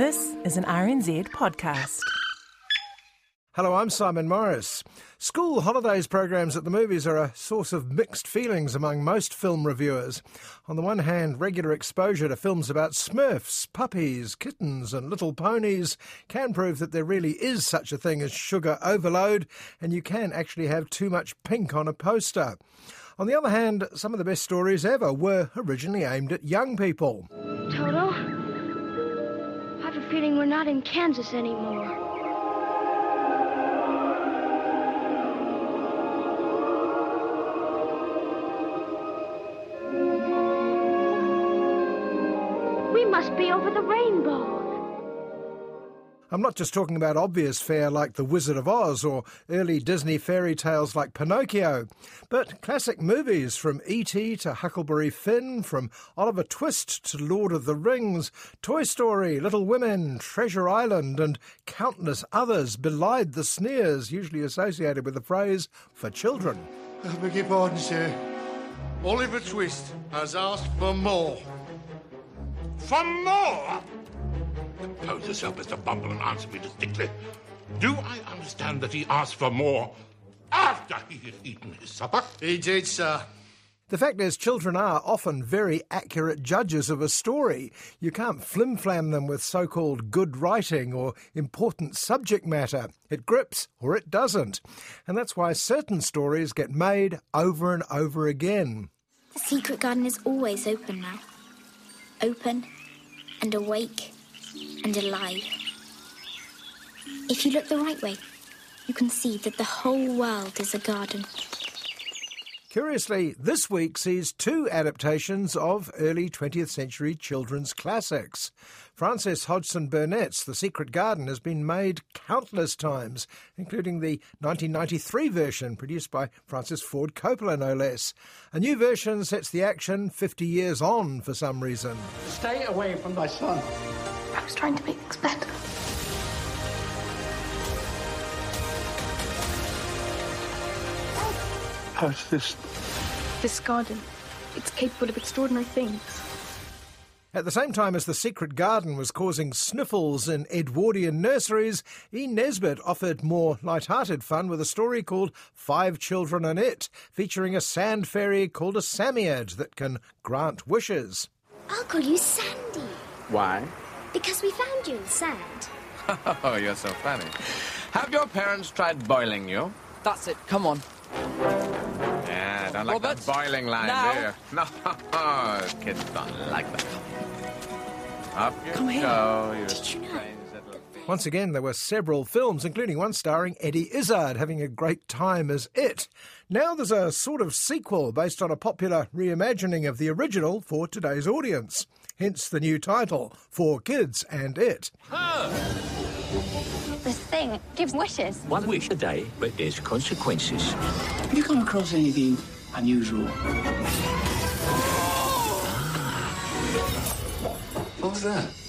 This is an RNZ podcast. Hello, I'm Simon Morris. School holidays programs at the movies are a source of mixed feelings among most film reviewers. On the one hand, regular exposure to films about smurfs, puppies, kittens, and little ponies can prove that there really is such a thing as sugar overload, and you can actually have too much pink on a poster. On the other hand, some of the best stories ever were originally aimed at young people. Toto, I have a feeling we're not in Kansas anymore. We must be over the rainbow. I'm not just talking about obvious fare like The Wizard of Oz or early Disney fairy tales like Pinocchio, but classic movies from E.T. to Huckleberry Finn, from Oliver Twist to Lord of the Rings, Toy Story, Little Women, Treasure Island, and countless others belied the sneers usually associated with the phrase for children. I beg your pardon, sir. Oliver Twist has asked for more. For more? Compose yourself, Mr. Bumble, and answer me distinctly. Do I understand that he asked for more after he had eaten his supper? He did, sir. The fact is, children are often very accurate judges of a story. You can't flim-flam them with so-called good writing or important subject matter. It grips or it doesn't. And that's why certain stories get made over and over again. The secret garden is always open now. Open and awake and alive. If you look the right way, you can see that the whole world is a garden. Curiously, this week sees two adaptations of early 20th century children's classics. Frances Hodgson Burnett's The Secret Garden has been made countless times, including the 1993 version produced by Francis Ford Coppola, no less. A new version sets the action 50 years on for some reason. Stay away from my son. I was trying to make things better. How's this? This garden, it's capable of extraordinary things. At the same time as The Secret Garden was causing sniffles in Edwardian nurseries, E. Nesbit offered more light-hearted fun with a story called Five Children and It, featuring a sand fairy called a Psammead that can grant wishes. I'll call you Sandy Why? Because we found you in the sand. Oh, you're so funny. Have your parents tried boiling you? That's it. Come on. Yeah, I don't like Robert, that boiling line, now. do you? No, kids don't like that. Up you Come here. go, you Did you know? Once again, there were several films, including one starring Eddie Izzard having a great time as It. Now there's a sort of sequel based on a popular reimagining of the original for today's audience. Hence the new title, Four Kids and It. This thing gives wishes. One wish a day, but there's consequences. Have you come across anything unusual? What was that?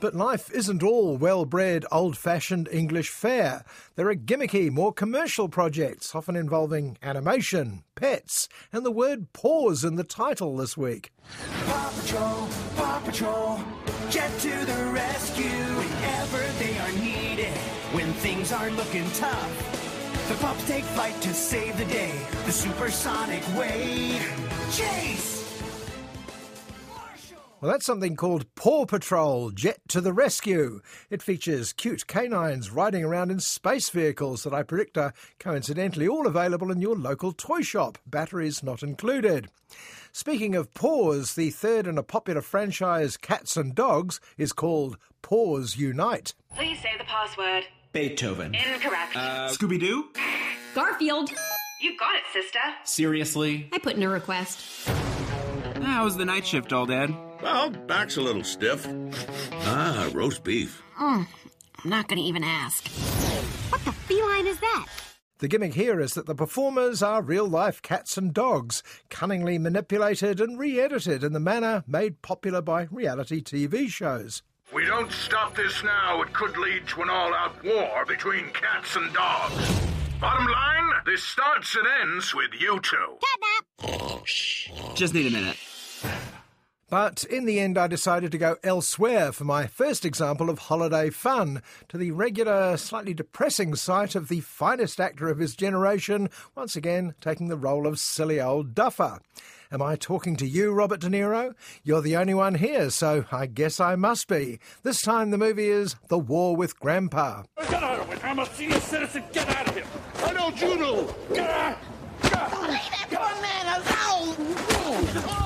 But life isn't all well bred, old fashioned English fare. There are gimmicky, more commercial projects, often involving animation, pets, and the word paws in the title this week. Paw Patrol, Paw Patrol, jet to the rescue whenever they are needed. When things are looking tough, the pups take flight to save the day. The supersonic way. Chase! Well, that's something called Paw Patrol Jet to the Rescue. It features cute canines riding around in space vehicles that I predict are coincidentally all available in your local toy shop, batteries not included. Speaking of paws, the third in a popular franchise, Cats and Dogs, is called Paws Unite. Please say the password. Beethoven. Incorrect. Uh, Scooby Doo? Garfield. You got it, sister. Seriously? I put in a request. Ah, How was the night shift, old Dad? Well, back's a little stiff. Ah, roast beef. Mm, I'm not gonna even ask. What the feline is that? The gimmick here is that the performers are real life cats and dogs, cunningly manipulated and re edited in the manner made popular by reality TV shows. We don't stop this now, it could lead to an all out war between cats and dogs. Bottom line, this starts and ends with you two. Catnap! Just need a minute. But in the end, I decided to go elsewhere for my first example of holiday fun to the regular, slightly depressing sight of the finest actor of his generation, once again taking the role of silly old duffer. Am I talking to you, Robert De Niro? You're the only one here, so I guess I must be. This time the movie is The War with Grandpa. Get out of it! I'm a senior citizen! Get out of here! I don't you know? Get out! Come on, man! Oh!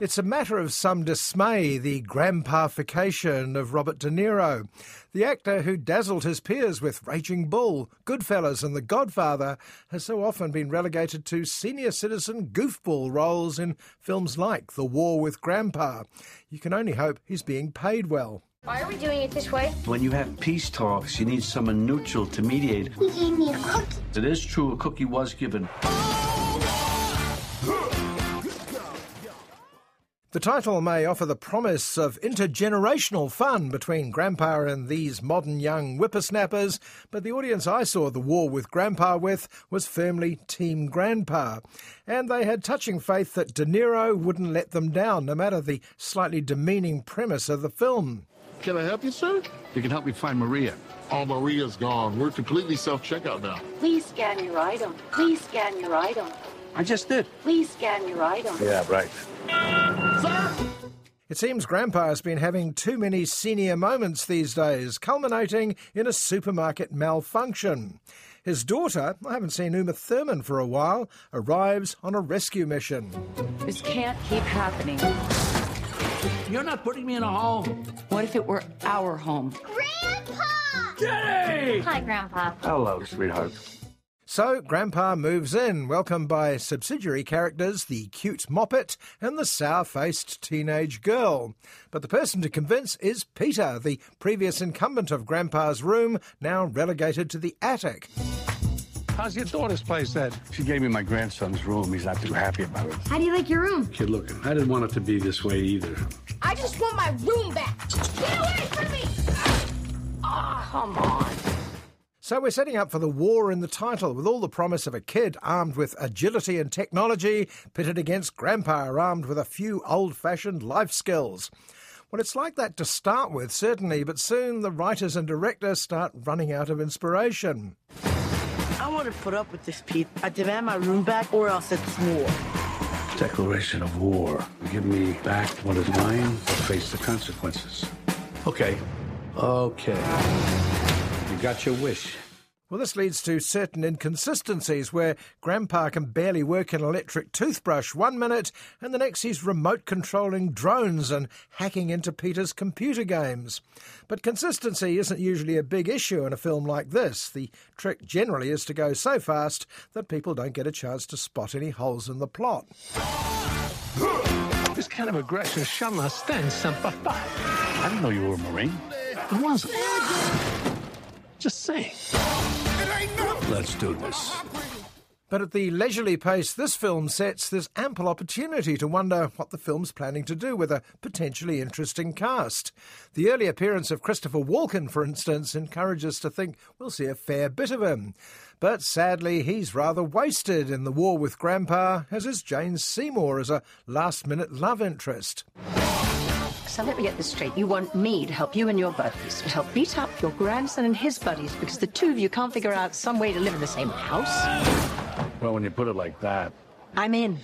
It's a matter of some dismay, the grandpafication of Robert De Niro. The actor who dazzled his peers with Raging Bull, Goodfellas, and The Godfather has so often been relegated to senior citizen goofball roles in films like The War with Grandpa. You can only hope he's being paid well. Why are we doing it this way? When you have peace talks, you need someone neutral to mediate. He gave me a cookie. It is true, a cookie was given. Oh, The title may offer the promise of intergenerational fun between Grandpa and these modern young whippersnappers, but the audience I saw The War with Grandpa with was firmly Team Grandpa. And they had touching faith that De Niro wouldn't let them down, no matter the slightly demeaning premise of the film. Can I help you, sir? You can help me find Maria. Oh, Maria's gone. We're completely self-checkout now. Please scan your item. Please scan your item. I just did. Please scan your item. Yeah, right. It seems Grandpa has been having too many senior moments these days, culminating in a supermarket malfunction. His daughter, I haven't seen Uma Thurman for a while, arrives on a rescue mission. This can't keep happening. You're not putting me in a home. What if it were our home? Grandpa! Jenny! Hi, Grandpa. Hello, sweetheart. So Grandpa moves in, welcomed by subsidiary characters the cute moppet and the sour faced teenage girl. But the person to convince is Peter, the previous incumbent of Grandpa's room, now relegated to the attic. How's your daughter's place, Ed? She gave me my grandson's room. He's not too happy about it. How do you like your room? Kid looking. I didn't want it to be this way either. I just want my room back. Get away from me! Oh, come on. So we're setting up for the war in the title, with all the promise of a kid armed with agility and technology pitted against Grandpa armed with a few old fashioned life skills. Well, it's like that to start with, certainly, but soon the writers and directors start running out of inspiration. I want to put up with this, Pete. I demand my room back, or else it's war. Declaration of war. Give me back what is mine or face the consequences. Okay. Okay. You got your wish. Well, this leads to certain inconsistencies where Grandpa can barely work an electric toothbrush one minute, and the next he's remote controlling drones and hacking into Peter's computer games. But consistency isn't usually a big issue in a film like this. The trick generally is to go so fast that people don't get a chance to spot any holes in the plot. This kind of aggression shall not stand, Semper Fi. I didn't know you were a Marine. It wasn't. Just saying. Let's do this. But at the leisurely pace this film sets, there's ample opportunity to wonder what the film's planning to do with a potentially interesting cast. The early appearance of Christopher Walken, for instance, encourages us to think we'll see a fair bit of him. But sadly, he's rather wasted in The War with Grandpa, as is Jane Seymour as a last minute love interest. So let me get this straight. You want me to help you and your buddies, to help beat up your grandson and his buddies because the two of you can't figure out some way to live in the same house? Well, when you put it like that. I'm in.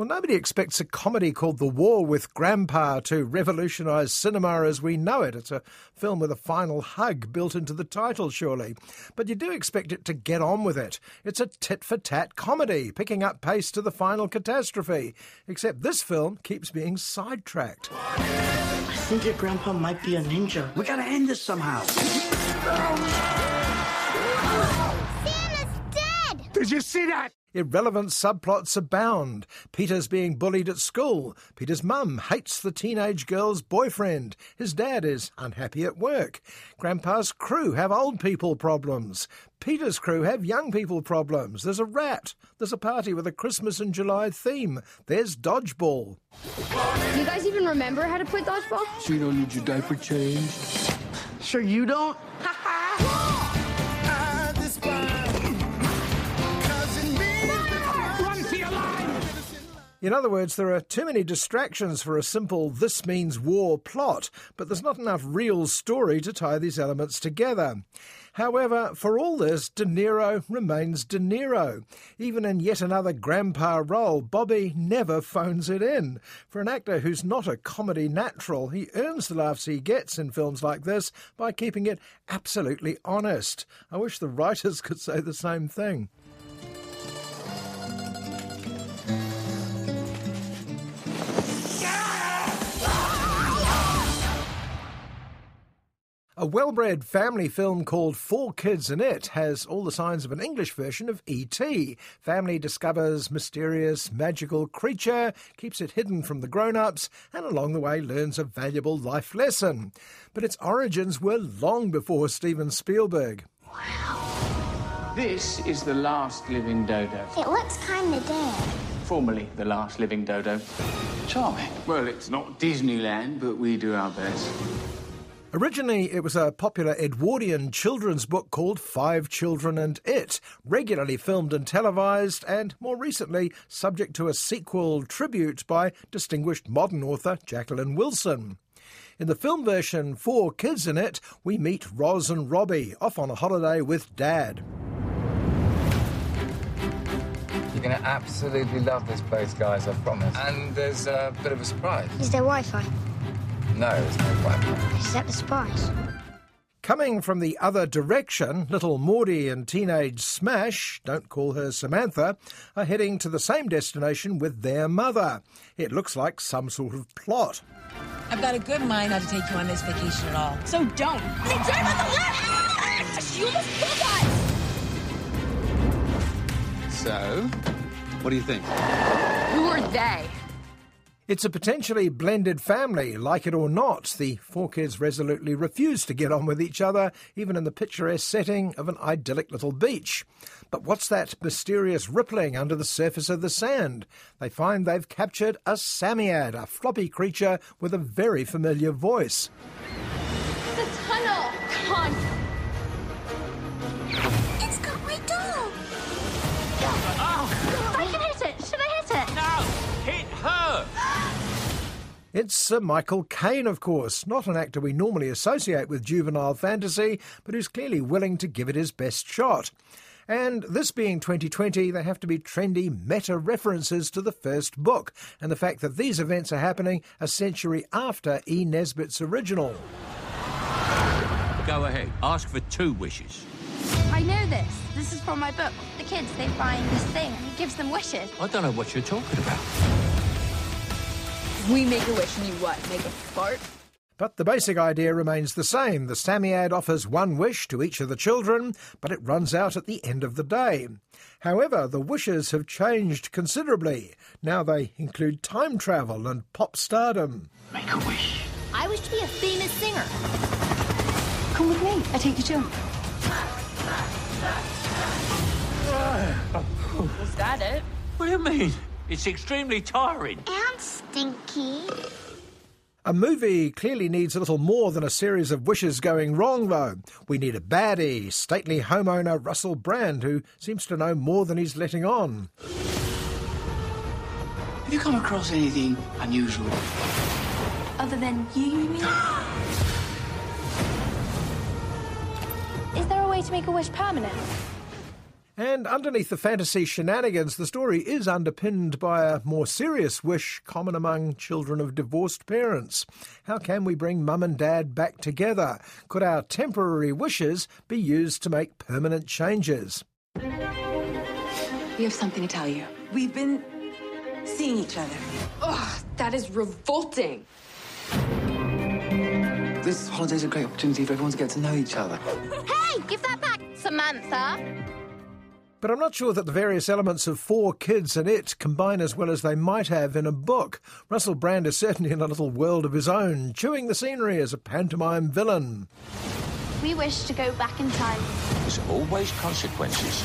Well, nobody expects a comedy called The War with Grandpa to revolutionise cinema as we know it. It's a film with a final hug built into the title, surely. But you do expect it to get on with it. It's a tit for tat comedy, picking up pace to the final catastrophe. Except this film keeps being sidetracked. I think your grandpa might be a ninja. We gotta end this somehow. Santa's! Did you see that? Irrelevant subplots abound. Peter's being bullied at school. Peter's mum hates the teenage girl's boyfriend. His dad is unhappy at work. Grandpa's crew have old people problems. Peter's crew have young people problems. There's a rat. There's a party with a Christmas in July theme. There's dodgeball. Do you guys even remember how to play dodgeball? So you don't need your diaper change? Sure you don't? In other words, there are too many distractions for a simple this means war plot, but there's not enough real story to tie these elements together. However, for all this, De Niro remains De Niro. Even in yet another grandpa role, Bobby never phones it in. For an actor who's not a comedy natural, he earns the laughs he gets in films like this by keeping it absolutely honest. I wish the writers could say the same thing. A well bred family film called Four Kids in It has all the signs of an English version of E.T. Family discovers mysterious, magical creature, keeps it hidden from the grown ups, and along the way learns a valuable life lesson. But its origins were long before Steven Spielberg. Wow. This is the last living dodo. It looks kinda dead. Formerly the last living dodo. Charming. Well, it's not Disneyland, but we do our best. Originally, it was a popular Edwardian children's book called Five Children and It, regularly filmed and televised, and more recently, subject to a sequel tribute by distinguished modern author Jacqueline Wilson. In the film version, Four Kids in It, we meet Roz and Robbie off on a holiday with Dad. You're going to absolutely love this place, guys, I promise. And there's a bit of a surprise. Is there Wi Fi? No, there's no Wi-Fi. Is that the surprise? Coming from the other direction, little Maudie and teenage Smash, don't call her Samantha, are heading to the same destination with their mother. It looks like some sort of plot. I've got a good mind not to take you on this vacation at all. So don't. They drive on the left! Ah, ah, you almost killed us! So, what do you think? Who are they? It's a potentially blended family, like it or not. The four kids resolutely refuse to get on with each other, even in the picturesque setting of an idyllic little beach. But what's that mysterious rippling under the surface of the sand? They find they've captured a Psammead, a floppy creature with a very familiar voice. The tunnel! Come on! It's got my dog! Oh. It's Sir Michael Caine, of course, not an actor we normally associate with juvenile fantasy, but who's clearly willing to give it his best shot. And this being 2020, they have to be trendy meta references to the first book, and the fact that these events are happening a century after E. Nesbit's original. Go ahead. Ask for two wishes. I know this. This is from my book. The kids, they find this thing and it gives them wishes. I don't know what you're talking about. We make a wish and you what? Make a fart? But the basic idea remains the same. The Psammead offers one wish to each of the children, but it runs out at the end of the day. However, the wishes have changed considerably. Now they include time travel and pop stardom. Make a wish. I wish to be a famous singer. Come with me. I take you to him. Was that it? What do you mean? It's extremely tiring. And stinky. A movie clearly needs a little more than a series of wishes going wrong, though. We need a baddie, stately homeowner Russell Brand, who seems to know more than he's letting on. Have you come across anything unusual? Other than you, you mean? Is there a way to make a wish permanent? And underneath the fantasy shenanigans, the story is underpinned by a more serious wish common among children of divorced parents. How can we bring mum and dad back together? Could our temporary wishes be used to make permanent changes? We have something to tell you. We've been seeing each other. Ugh, that is revolting. This holiday's a great opportunity for everyone to get to know each other. Hey, give that back, Samantha! But I'm not sure that the various elements of Four Kids and It combine as well as they might have in a book. Russell Brand is certainly in a little world of his own, chewing the scenery as a pantomime villain. We wish to go back in time. There's always consequences.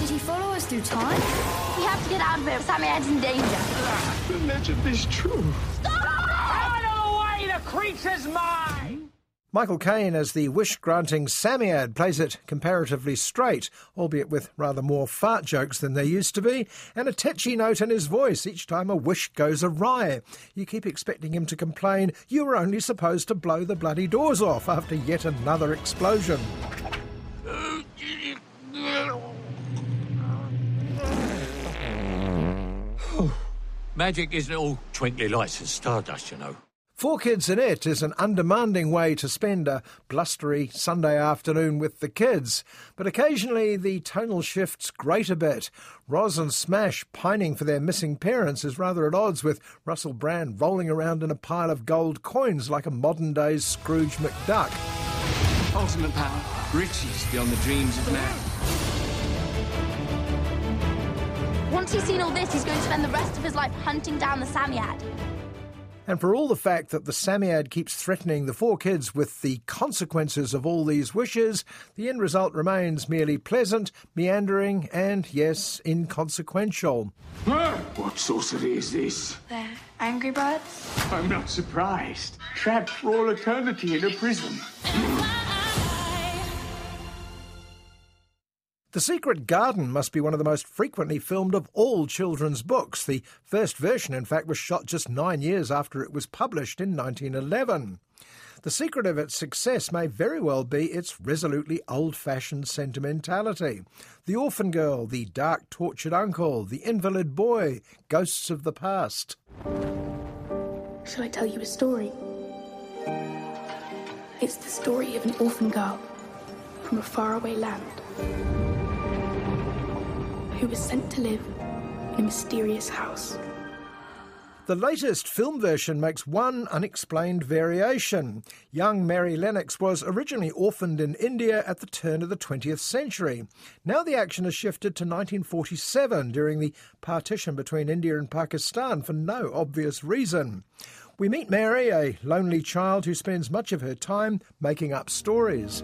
Did he follow us through time? We have to get out of here. Psammead's in danger. The legend is true. Out of the way! The creature's mine! Michael Caine, as the wish granting Psammead, plays it comparatively straight, albeit with rather more fart jokes than there used to be, and a tetchy note in his voice each time a wish goes awry. You keep expecting him to complain, You were only supposed to blow the bloody doors off after yet another explosion. Magic isn't all twinkly lights and stardust, you know. Four Kids in It is an undemanding way to spend a blustery Sunday afternoon with the kids, but occasionally the tonal shifts grate a bit. Roz and Smash pining for their missing parents is rather at odds with Russell Brand rolling around in a pile of gold coins like a modern day Scrooge McDuck. Ultimate power, riches beyond the dreams of man. Once he's seen all this, he's going to spend the rest of his life hunting down the Psammead. And for all the fact that the Psammead keeps threatening the four kids with the consequences of all these wishes, the end result remains merely pleasant, meandering, and, yes, inconsequential. What sorcery is this? They're angry birds? I'm not surprised. Trapped for all eternity in a prison. The Secret Garden must be one of the most frequently filmed of all children's books. The first version, in fact, was shot just nine years after it was published in 1911. The secret of its success may very well be its resolutely old fashioned sentimentality. The orphan girl, the dark tortured uncle, the invalid boy, ghosts of the past. Shall I tell you a story? It's the story of an orphan girl from a faraway land who was sent to live in a mysterious house. The latest film version makes one unexplained variation. Young Mary Lennox was originally orphaned in India at the turn of the 20th century. Now the action has shifted to 1947 during the partition between India and Pakistan for no obvious reason. We meet Mary, a lonely child who spends much of her time making up stories.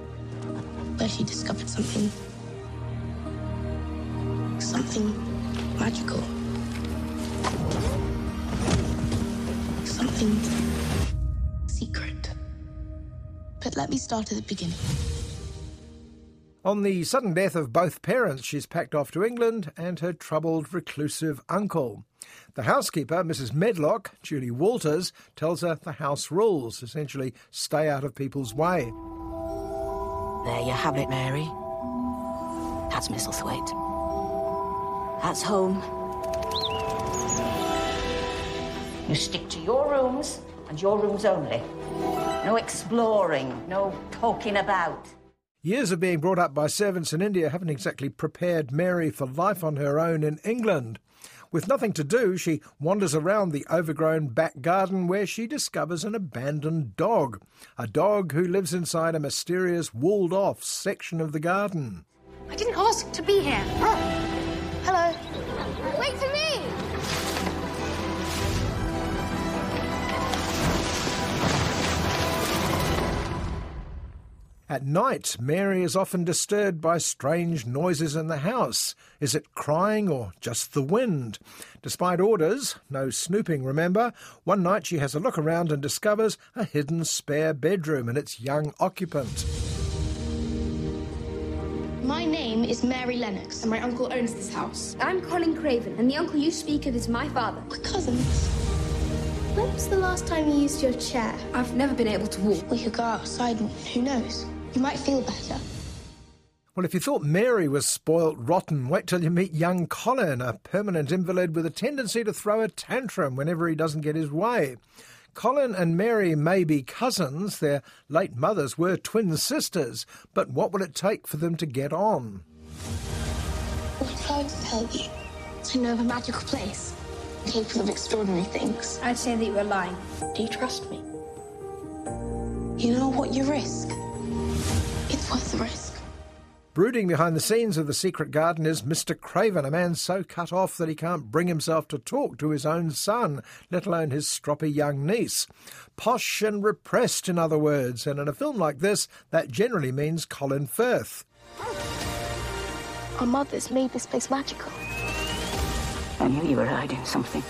Where she discovered something. Something magical. Something secret. But let me start at the beginning. On the sudden death of both parents, she's packed off to England and her troubled, reclusive uncle. The housekeeper, Mrs. Medlock, Julie Walters, tells her the house rules essentially stay out of people's way. There you have it, Mary. That's Misselthwaite. That's home. You stick to your rooms and your rooms only. No exploring, no poking about. Years of being brought up by servants in India haven't exactly prepared Mary for life on her own in England. With nothing to do, she wanders around the overgrown back garden where she discovers an abandoned dog. A dog who lives inside a mysterious walled off section of the garden. I didn't ask to be here. Hello. Wait for me! At night, Mary is often disturbed by strange noises in the house. Is it crying or just the wind? Despite orders, no snooping, remember, one night she has a look around and discovers a hidden spare bedroom and its young occupant. My name is Mary Lennox, and my uncle owns this house. I'm Colin Craven, and the uncle you speak of is my father. We're cousins. When was the last time you used your chair? I've never been able to walk. We could go outside and who knows? You might feel better. Well, if you thought Mary was spoilt rotten, wait till you meet young Colin, a permanent invalid with a tendency to throw a tantrum whenever he doesn't get his way. Colin and Mary may be cousins, their late mothers were twin sisters, but what will it take for them to get on? I'm proud to tell you. I know of a magical place, capable of extraordinary things. I'd say that you were lying. Do you trust me? You know what you risk? It's worth the risk. Brooding behind the scenes of The Secret Garden is Mr. Craven, a man so cut off that he can't bring himself to talk to his own son, let alone his stroppy young niece. Posh and repressed, in other words, and in a film like this, that generally means Colin Firth. Our mothers made this place magical. I knew you were hiding something.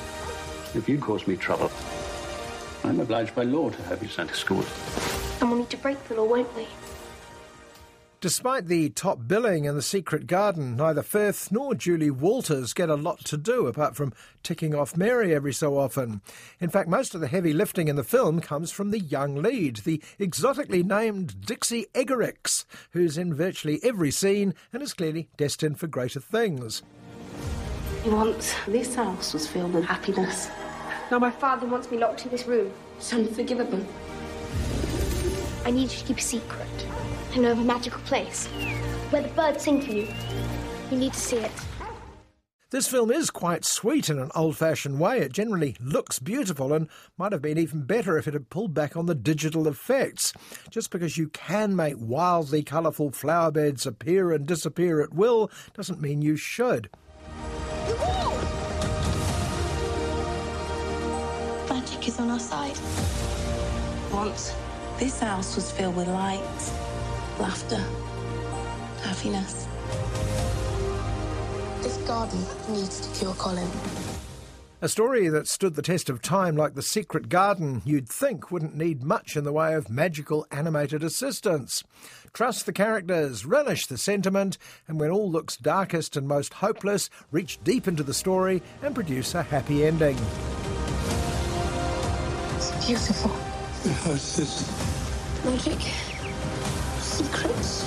If you cause me trouble, I'm obliged by law to have you sent to school. And we'll need to break the law, won't we? Despite the top billing in The Secret Garden, neither Firth nor Julie Walters get a lot to do apart from ticking off Mary every so often. In fact, most of the heavy lifting in the film comes from the young lead, the exotically named Dixie Egerickx, who's in virtually every scene and is clearly destined for greater things. Once, this house was filled with happiness. Now my father wants me locked in this room. It's unforgivable. I need you to keep a secret. I know of a magical place where the birds sing for you. You need to see it. This film is quite sweet in an old fashioned way. It generally looks beautiful and might have been even better if it had pulled back on the digital effects. Just because you can make wildly colourful flower beds appear and disappear at will doesn't mean you should. Magic is on our side. Once, this house was filled with light laughter, happiness. This garden needs to cure Colin. A story that stood the test of time like The Secret Garden, you'd think wouldn't need much in the way of magical animated assistance. Trust the characters, relish the sentiment, and when all looks darkest and most hopeless, reach deep into the story and produce a happy ending. It's beautiful. Yes, it's Magic secrets.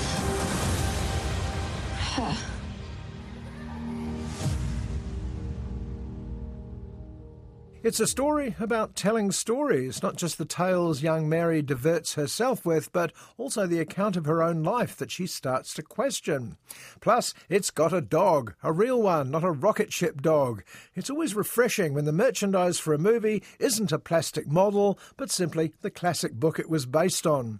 It's a story about telling stories, not just the tales young Mary diverts herself with, but also the account of her own life that she starts to question. Plus, it's got a dog, a real one, not a rocket ship dog. It's always refreshing when the merchandise for a movie isn't a plastic model, but simply the classic book it was based on.